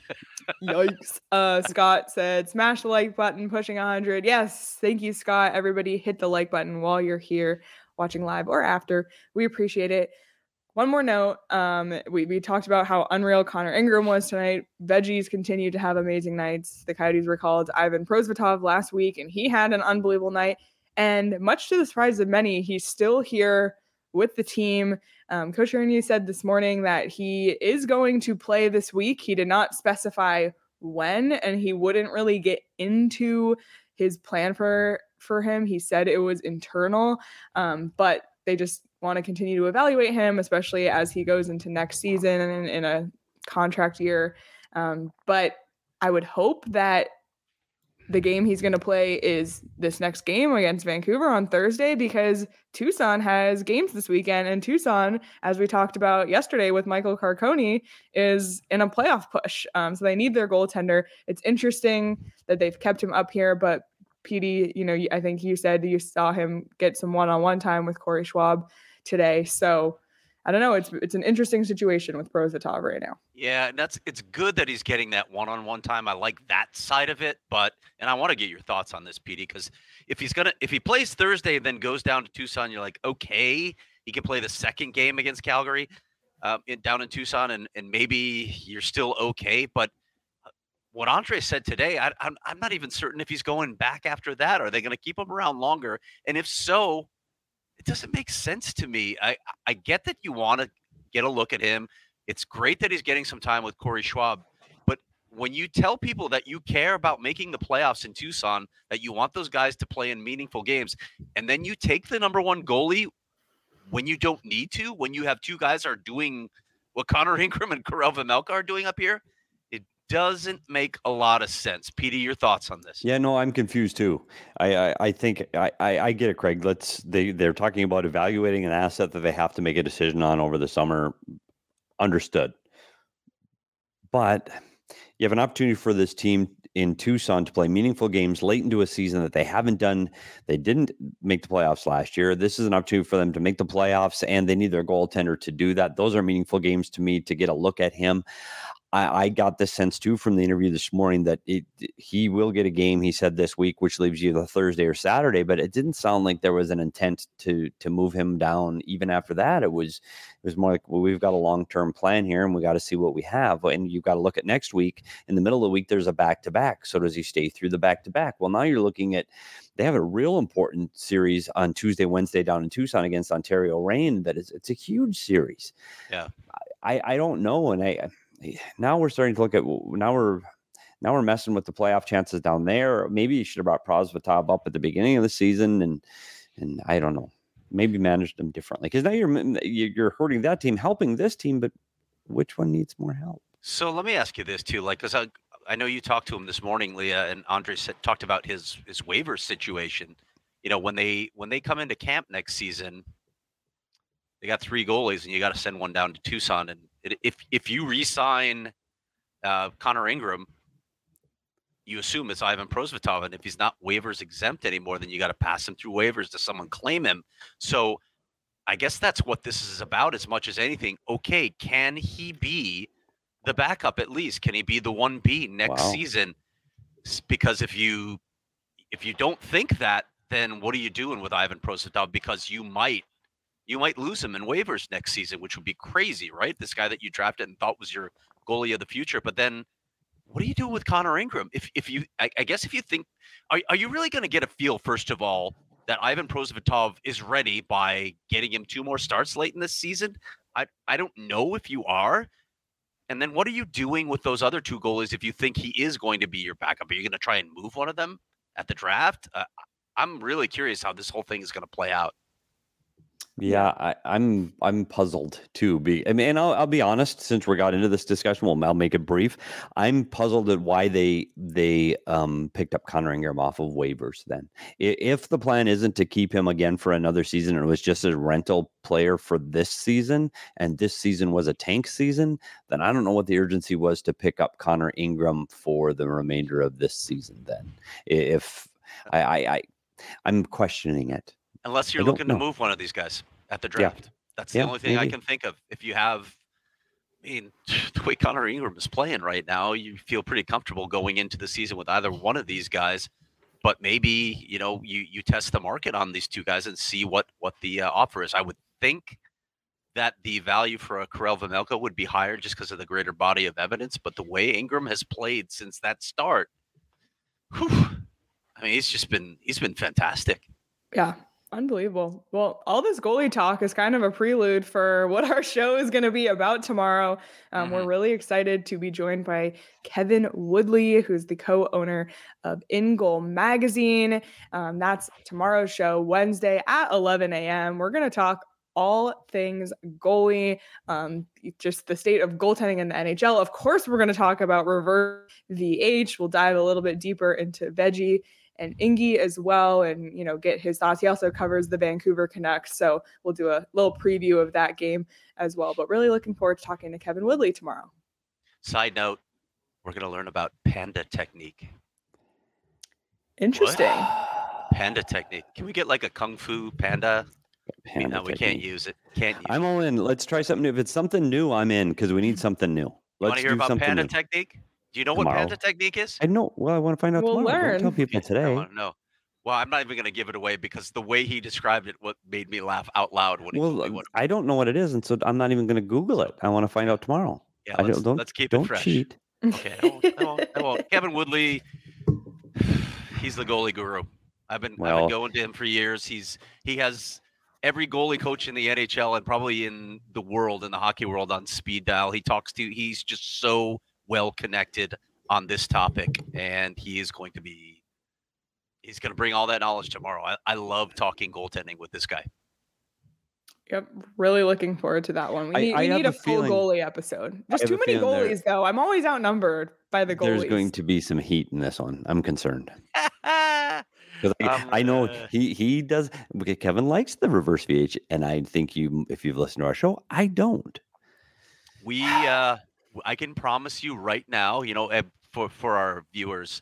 Yikes. Uh, Scott said, smash the like button, pushing 100. Yes. Thank you, Scott. Everybody hit the like button while you're here watching live or after. We appreciate it. One more note. Um, we, we talked about how unreal Connor Ingram was tonight. Veggies continue to have amazing nights. The Coyotes recalled Ivan Prosvetov last week, and he had an unbelievable night. And much to the surprise of many, he's still here with the team. Um, Coach Ernie said this morning that he is going to play this week. He did not specify when, and he wouldn't really get into his plan for for him. He said it was internal, um, but they just want to continue to evaluate him, especially as he goes into next season in, in a contract year. Um, but I would hope that the game he's going to play is this next game against Vancouver on Thursday because Tucson has games this weekend, and Tucson, as we talked about yesterday with Michael Carcone, is in a playoff push. Um, so they need their goaltender. It's interesting that they've kept him up here, but PD, you know, I think you said you saw him get some one-on-one time with Corey Schwab today. So I don't know. It's it's an interesting situation with Prosvetov right now. Yeah, and that's it's good that he's getting that one-on-one time. I like that side of it, but and I want to get your thoughts on this, PD, because if he's gonna if he plays Thursday and then goes down to Tucson, you're like, okay, he can play the second game against Calgary, in, down in Tucson, and and maybe you're still okay. But uh, what Andre said today, I, I'm I'm not even certain if he's going back after that. Are they going to keep him around longer? And if so, it doesn't make sense to me. I I get that you want to get a look at him. It's great that he's getting some time with Corey Schwab, but when you tell people that you care about making the playoffs in Tucson, that you want those guys to play in meaningful games, and then you take the number one goalie when you don't need to, when you have two guys are doing what Connor (laughs) Ingram and Karel Vejmelka are doing up here, doesn't make a lot of sense. Petey, your thoughts on this? Yeah, no, I'm confused too. I I, I think I, I I get it, Craig. Let's they they're talking about evaluating an asset that they have to make a decision on over the summer. Understood. But you have an opportunity for this team in Tucson to play meaningful games late into a season that they haven't done. They didn't make the playoffs last year. This is an opportunity for them to make the playoffs, and they need their goaltender to do that. Those are meaningful games to me to get a look at him. I, I got the sense too from the interview this morning that it, he will get a game. He said this week, which leaves you the Thursday or Saturday. But it didn't sound like there was an intent to to move him down. Even after that, it was it was more like, well, we've got a long term plan here, and we got to see what we have. And you've got to look at next week. In the middle of the week, there's a back to back. So does he stay through the back to back? Well, now you're looking at they have a real important series on Tuesday, Wednesday down in Tucson against Ontario Reign. That is, it's a huge series. Yeah, I I don't know, and I now we're starting to look at now we're now we're messing with the playoff chances down there. Maybe you should have brought Prosvetov up at the beginning of the season, and and I don't know, maybe managed them differently because now you're you're hurting that team, helping this team, but which one needs more help? So let me ask you this too, like because I I know you talked to him this morning, Leah, and Andre said, talked about his his waiver situation. You know when they when they come into camp next season, they got three goalies, and you got to send one down to Tucson, and if if you resign uh, Connor Ingram, you assume it's Ivan Prosvetov, and if he's not waivers exempt anymore, then you got to pass him through waivers to someone claim him. So, I guess that's what this is about as much as anything. Okay, can he be the backup at least? Can he be the one B next wow. season? Because if you if you don't think that, then what are you doing with Ivan Prosvetov? Because you might you might lose him in waivers next season, which would be crazy, right? This guy that you drafted and thought was your goalie of the future. But then what do you do with Connor Ingram? If if you I, I guess if you think are, are you really going to get a feel, first of all, that Ivan Prosvetov is ready by getting him two more starts late in this season? I, I don't know if you are. And then what are you doing with those other two goalies if you think he is going to be your backup? Are you going to try and move one of them at the draft? Uh, I'm really curious how this whole thing is going to play out. Yeah, I, I'm I'm puzzled too. Be I mean, and I'll, I'll be honest. Since we got into this discussion, well, I'll make it brief. I'm puzzled at why they they um, picked up Connor Ingram off of waivers. Then, if the plan isn't to keep him again for another season, and it was just a rental player for this season, and this season was a tank season, then I don't know what the urgency was to pick up Connor Ingram for the remainder of this season. Then, if I I, I I'm questioning it. Unless you're looking to move one of these guys at the draft. Yeah. That's the yeah, only thing maybe. I can think of. If you have, I mean, (laughs) the way Connor Ingram is playing right now, you feel pretty comfortable going into the season with either one of these guys. But maybe you know you you test the market on these two guys and see what what the uh, offer is. I would think that the value for a Karel Vejmelka would be higher just because of the greater body of evidence. But the way Ingram has played since that start, whew, I mean, he's just been he's been fantastic. Yeah, Unbelievable. Well, all this goalie talk is kind of a prelude for (laughs) what our show is going to be about tomorrow. Um, mm-hmm. We're really excited to be joined by Kevin Woodley, who's the co owner of In Goal Magazine. Um, that's tomorrow's show, Wednesday at 11 a.m. We're going to talk all things goalie, um, just the state of goaltending in the NHL. Of course, we're going to talk about reverse VH. We'll dive a little bit deeper into veggie and Ingy as well, and you know get his thoughts. He also covers the Vancouver Canucks, so we'll do a little preview of that game as well. But really looking forward to talking to Kevin Woodley tomorrow. Side note: We're going to learn about panda technique. Interesting. What? (sighs) Panda technique. Can we get like a kung fu panda? Panda no, we can't use it. Can't. Use I'm all in. Let's try something new. If it's something new, I'm in because we need something new. Let's you want to hear about panda new. technique? Do you know Tomorrow. what panda technique is? I know. Well, I want to find out we'll tomorrow. Learn. Don't tell people (laughs) today. I want to know. Well, I'm not even going to give it away because the way he described it, what made me laugh out loud when well, told uh, what. I don't know what it is, and so I'm not even going to Google it. I want to find out tomorrow. Yeah, let's, don't, let's keep don't it fresh. Cheat. Okay, I won't, I, won't, I won't. Kevin Woodley, (sighs) he's the goalie guru. I've been well, I've been going to him for years. He's he has every goalie coach in the NHL and probably in the world in the hockey world on speed dial. He talks to. He's just so well connected on this topic, and he is going to be he's going to bring all that knowledge tomorrow. I, I love talking goaltending with this guy. Yep, really looking forward to that one. We need, I, I we need a full goalie episode. There's too many goalies, though. I'm always outnumbered by the goalies. There's going to be some heat in this one. I'm concerned. (laughs) I, um, I, know uh, he he does. Kevin likes the reverse VH, and I think you, if you've listened to our show, I don't. We, uh I can promise you right now, you know, for for our viewers,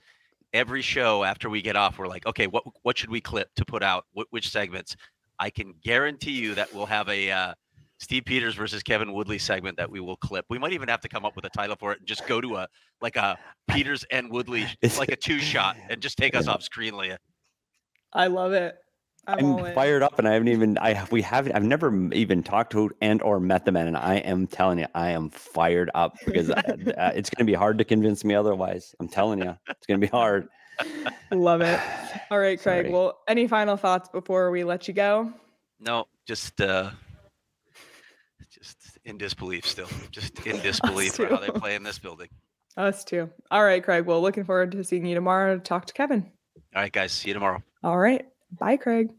every show after we get off, we're like, okay, what what should we clip to put out? What, which segments? I can guarantee you that we'll have a uh, Steve Peters versus Kevin Woodley segment that we will clip. We might even have to come up with a title for it and just go to a like a Peters and Woodley, (laughs) It's- like a two shot, and just take us off screen, Leah. I love it. I'm, I'm in. fired up, and I haven't even I we haven't I've never even talked to and or met the man, and I am telling you, I am fired up because uh, uh, it's going to be hard to convince me otherwise. I'm telling you, it's going to be hard. Love it. All right, (sighs) Craig. Sorry. Well, any final thoughts before we let you go? No, just uh just in disbelief still. Just in (laughs) disbelief for how they play in this building. Us too. All right, Craig. Well, looking forward to seeing you tomorrow to talk to Kevin. All right, guys. See you tomorrow. All right. Bye, Craig.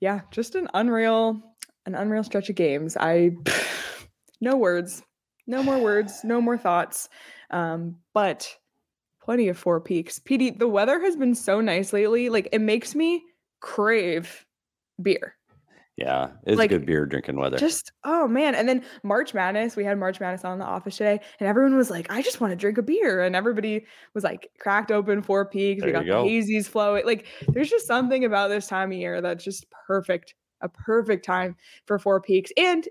Yeah, just an unreal, an unreal stretch of games. I (sighs) no words, no more words, no more thoughts. Um, but plenty of four peaks. PD, the weather has been so nice lately. Like it makes me crave beer. Yeah, it's Like, good beer drinking weather. Just oh man. And then March Madness, we had March Madness on in the office today, and everyone was like, I just want to drink a beer. And everybody was like cracked open four peaks. we got you the go. hazies flowing. Like there's just something about this time of year that's just perfect. A perfect time for four peaks. And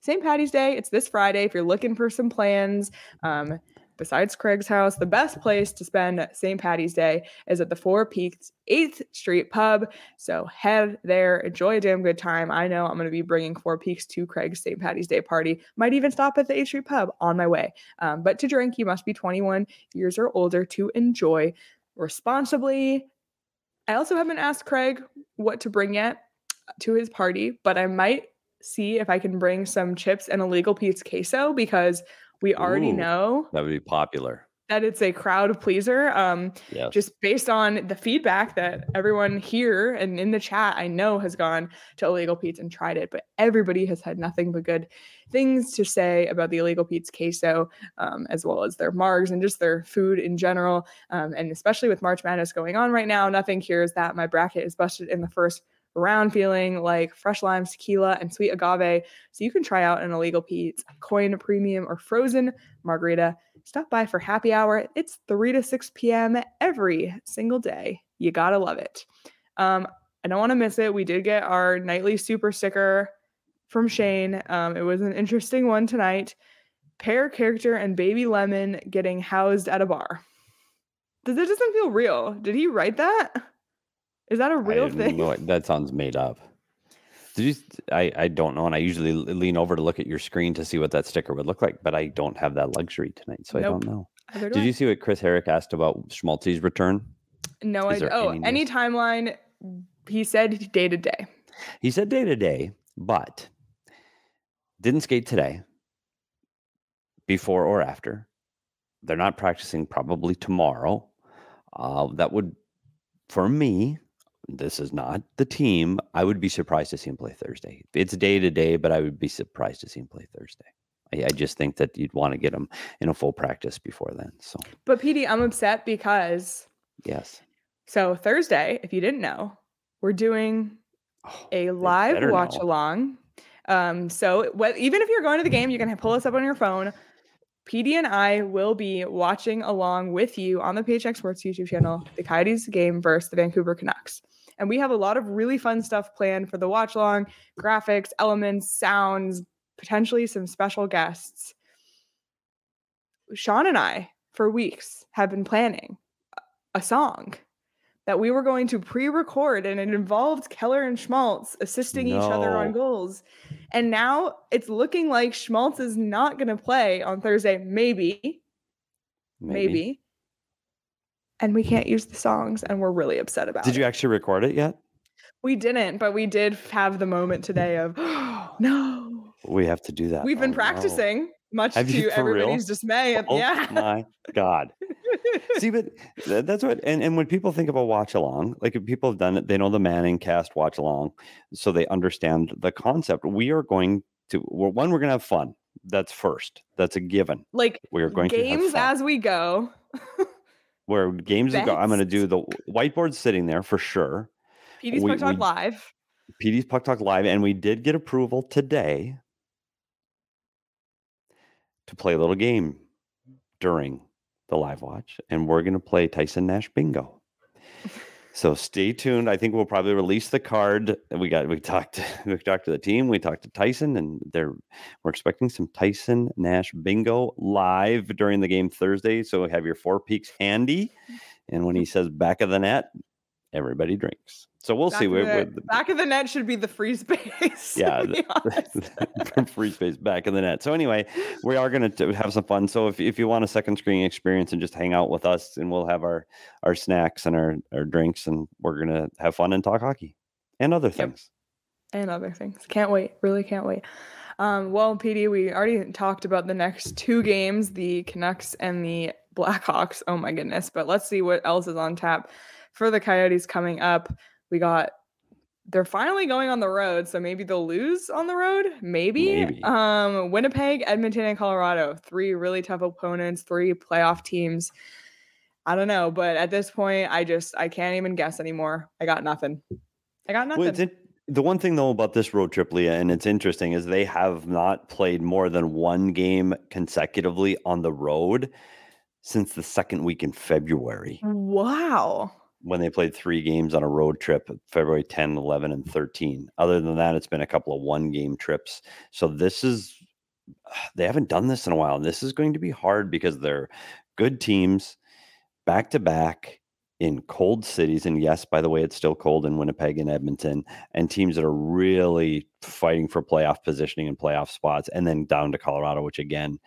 St. Patty's Day, it's this Friday. If you're looking for some plans, um, besides Craig's house, the best place to spend St. Patty's Day is at the Four Peaks 8th Street Pub. So head there, enjoy a damn good time. I know I'm going to be bringing Four Peaks to Craig's St. Patty's Day party. Might even stop at the 8th Street Pub on my way. Um, but to drink, you must be 21 years or older to enjoy responsibly. I also haven't asked Craig what to bring yet to his party, but I might see if I can bring some chips and Illegal Pete's queso because we already Ooh. know that would be popular. that it's a crowd pleaser. Um, Yes. just based on the feedback that everyone here and in the chat I know has gone to Illegal Pete's and tried it, but everybody has had nothing but good things to say about the Illegal Pete's queso, um, as well as their margs and just their food in general. Um, and especially with March Madness going on right now, nothing cures that. My bracket is busted in the first round, feeling like fresh limes, tequila, and sweet agave. So you can try out an Illegal Pete's coin premium or frozen margarita stop by for happy hour. It's 3 to 6 p.m. every single day. You gotta love it. Um, I don't want to miss it. We did get our nightly super sticker from Shane. Um, it was an interesting one tonight. Pear character and baby lemon getting housed at a bar. That doesn't feel real. Did he write that? Is that a real thing? know that sounds made up. Did you? I I don't know, and I usually lean over to look at your screen to see what that sticker would look like, but I don't have that luxury tonight, so I don't know. Do Did I. you see what Chris Herrick asked about Schmaltzy's return? No, is I oh any any timeline. He said day to day. He said day to day, but didn't skate today, before or after. They're not practicing probably tomorrow. Uh, that would, for me, this is not the team. I would be surprised to see him play Thursday. It's day to day, but I would be surprised to see him play Thursday. I, I just think that you'd want to get him in a full practice before then. So, But PD, I'm upset because yes. So Thursday, if you didn't know, we're doing Oh, a live watch know. along. Um, so even if you're going to the game, you can pull us up on your phone. PD and I will be watching along with you on the PHNX Sports YouTube channel, the Coyotes game versus the Vancouver Canucks. And we have a lot of really fun stuff planned for the watch along, graphics, elements, sounds, potentially some special guests. Sean and I, for weeks, have been planning a song that we were going to pre-record and it involved Keller and Schmaltz assisting each other on goals. And now it's looking like Schmaltz is not going to play on Thursday, maybe, maybe. And we can't use the songs and we're really upset about Did it. you actually record it yet? We didn't, but we did have the moment today of oh, (gasps) no. We have to do that. We've been Oh, no. practicing much Have to for real? everybody's dismay. Oh yeah. my God. (laughs) See, but that's what, and, and when people think of a watch along, like if people have done it, they know the Manning cast watch along, so they understand the concept. We are going to, well, one, we're going to have fun. That's first. That's a given. like We are going to games as we go. (laughs) Where games go, I'm going to do the whiteboard sitting there for sure. PD's We- Puck Talk we- Live. PD's Puck Talk Live, and we did get approval today to play a little game during the live watch, and we're going to play Tyson Nash Bingo. (laughs) So stay tuned. I think we'll probably release the card. We got we talked (laughs) we talked to the team. We talked to Tyson, and they're we're expecting some Tyson Nash bingo live during the game Thursday. So have your four peaks handy, and when he says back of the net, everybody drinks. So we'll back see. We're, the, we're- back of the net should be the free space. Yeah, (laughs) honest. free space back in the net. So anyway, we are going to have some fun. So if, if you want a second screen experience and just hang out with us, and we'll have our our snacks and our our drinks, and we're going to have fun and talk hockey and other things. and other things. Can't wait. Really can't wait. Um, well, PD, we already talked about the next two games, the Canucks and the Blackhawks. Oh my goodness. But let's see what else is on tap for the Coyotes coming up. We got they're finally going on the road, so maybe they'll lose on the road. Maybe. Maybe. Um, Winnipeg, Edmonton, and Colorado. Three really tough opponents, three playoff teams. I don't know, but at this point, I just I can't even guess anymore. I got nothing. I got nothing. Well, in, the one thing though about this road trip, Leah, and it's interesting is they have not played more than one game consecutively on the road since the second week in February. wow. When they played three games on a road trip February 10, 11, and 13. Other than that, it's been a couple of one game trips. So this is, (sighs) they haven't done this in a while. This is going to be hard because they're good teams back to back in cold cities. And yes, by the way, it's still cold in Winnipeg and Edmonton, and teams that are really fighting for playoff positioning and playoff spots. And then down to Colorado, which again,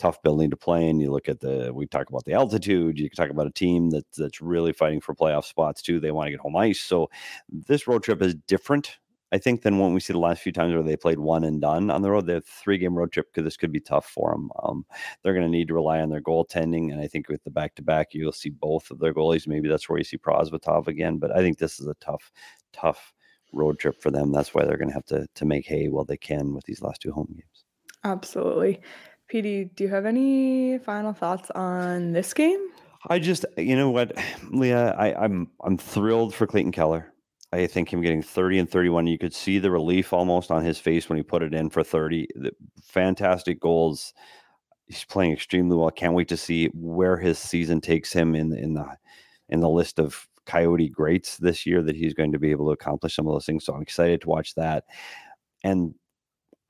tough building to play in. You look at the we talk about the altitude. You can talk about a team that that's really fighting for playoff spots too. They want to get home ice. So this road trip is different, I think, than when we see the last few times where they played one and done on the road. The three game road trip because this could be tough for them. Um, they're going to need to rely on their goaltending, and I think with the back to back, you'll see both of their goalies. Maybe that's where you see Prosvetov again. But I think this is a tough, tough road trip for them. That's why they're going to have to to make hay while they can with these last two home games. Absolutely. PD, do you have any final thoughts on this game? I just, you know what, (sighs) Leah, I, I'm I'm thrilled for Clayton Keller. I think him getting 30 and 31. You could see the relief almost on his face when he put it in for 30. The fantastic goals. He's playing extremely well. Can't wait to see where his season takes him in in the in the list of Coyote greats this year that he's going to be able to accomplish some of those things. So I'm excited to watch that. And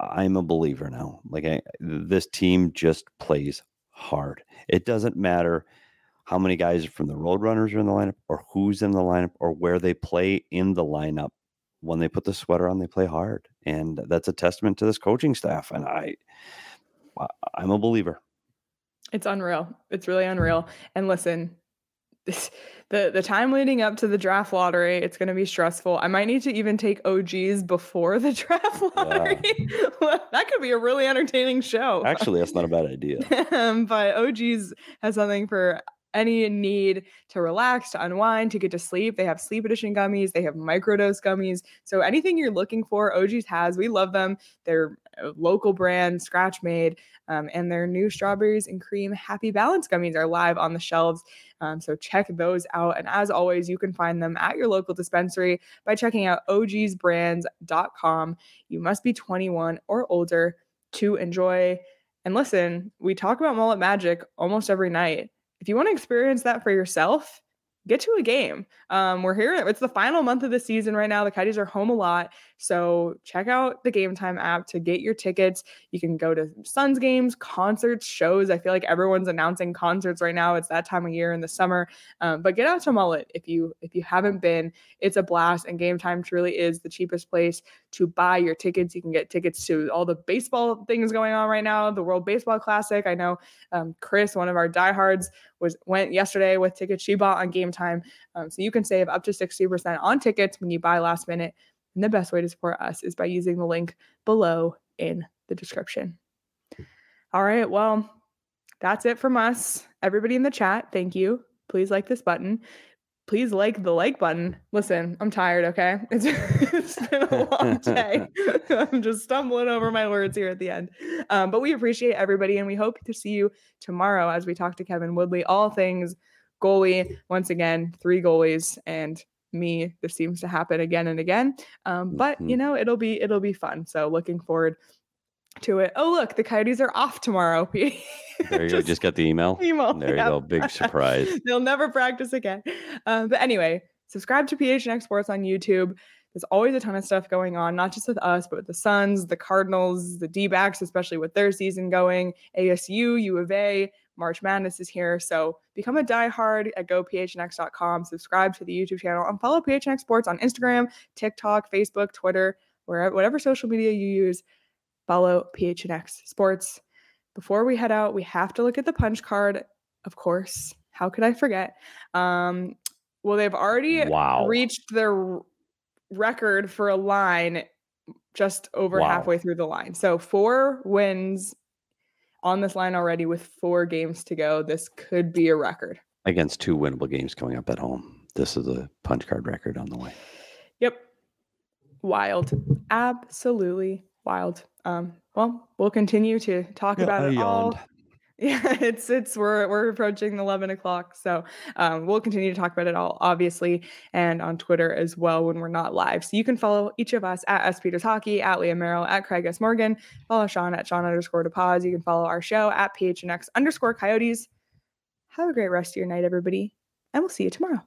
I'm a believer now. Like I, this team just plays hard. It doesn't matter how many guys from the Roadrunners are in the lineup, or who's in the lineup, or where they play in the lineup. When they put the sweater on, they play hard, and that's a testament to this coaching staff. And I, I'm a believer. It's unreal. It's really unreal. And listen, this, (laughs) the the time leading up to the draft lottery, it's going to be stressful. I might need to even take OGs before the (laughs) draft lottery. (laughs) that could be a really entertaining show. Actually, that's not a bad idea. um, but OGs has something for any need to relax, to unwind, to get to sleep. They have sleep edition gummies, they have microdose gummies. So anything you're looking for, OGs has. We love them. They're a local brand, scratch made, um, and their new strawberries and cream happy balance gummies are live on the shelves. Um, so check those out. And as always, you can find them at your local dispensary by checking out ogsbrands.com. You must be 21 or older to enjoy. And listen, we talk about mullet magic almost every night. If you want to experience that for yourself, get to a game. Um, we're here. It's the final month of the season right now. The Coyotes are home a lot. So check out the Game Time app to get your tickets. You can go to Suns games, concerts, shows. I feel like everyone's announcing concerts right now. It's that time of year in the summer. Um, but get out to Mullet if you if you haven't been. It's a blast, and Game Time truly is the cheapest place to buy your tickets. You can get tickets to all the baseball things going on right now. The World Baseball Classic. I know um, Chris, one of our diehards, was went yesterday with tickets she bought on Game Time. Um, so you can save up to 60% on tickets when you buy last minute. And the best way to support us is by using the link below in the description. All right. Well, that's it from us. Everybody in the chat, thank you. Please like this button. Please like the like button. Listen, I'm tired, okay? It's, (laughs) it's been a long day. (laughs) I'm just stumbling over my words here at the end. Um, but we appreciate everybody and we hope to see you tomorrow as we talk to Kevin Woodley, all things goalie. Once again, three goalies and me. This seems to happen again and again. Um, but you Mhm. know, it'll be it'll be fun. So looking forward to it. Oh, look, the Coyotes are off tomorrow. (laughs) There you go. Just got the email. email. There you go. Big surprise. (laughs) They'll never practice again. Um, but anyway, subscribe to PHNX Sports on YouTube. There's always a ton of stuff going on, not just with us, but with the Suns, the Cardinals, the D backs, especially with their season going, ASU, U of A, March Madness is here. So become a diehard at gophnx.com, subscribe to the YouTube channel, and follow PHNX Sports on Instagram, TikTok, Facebook, Twitter, wherever, whatever social media you use. Follow PHNX Sports. Before we head out, we have to look at the punch card, of course. How could I forget? Um, well, they've already Wow. reached their record for a line just over Wow. halfway through the line. So four wins on this line already with four games to go. This could be a record. Against two winnable games coming up at home. This is a punch card record on the way. Yep. Wild. Absolutely wild. Um, well, we'll continue to talk about I it all. (laughs) Yeah, it's it's we're we're approaching eleven o'clock, so um, we'll continue to talk about it all, obviously, and on Twitter as well when we're not live. So you can follow each of us at S Peters Hockey, at Leah Merrill, at Craig S Morgan. Follow Sean at Sean underscore Pause. You can follow our show at PHNX underscore Coyotes. Have a great rest of your night, everybody, and we'll see you tomorrow.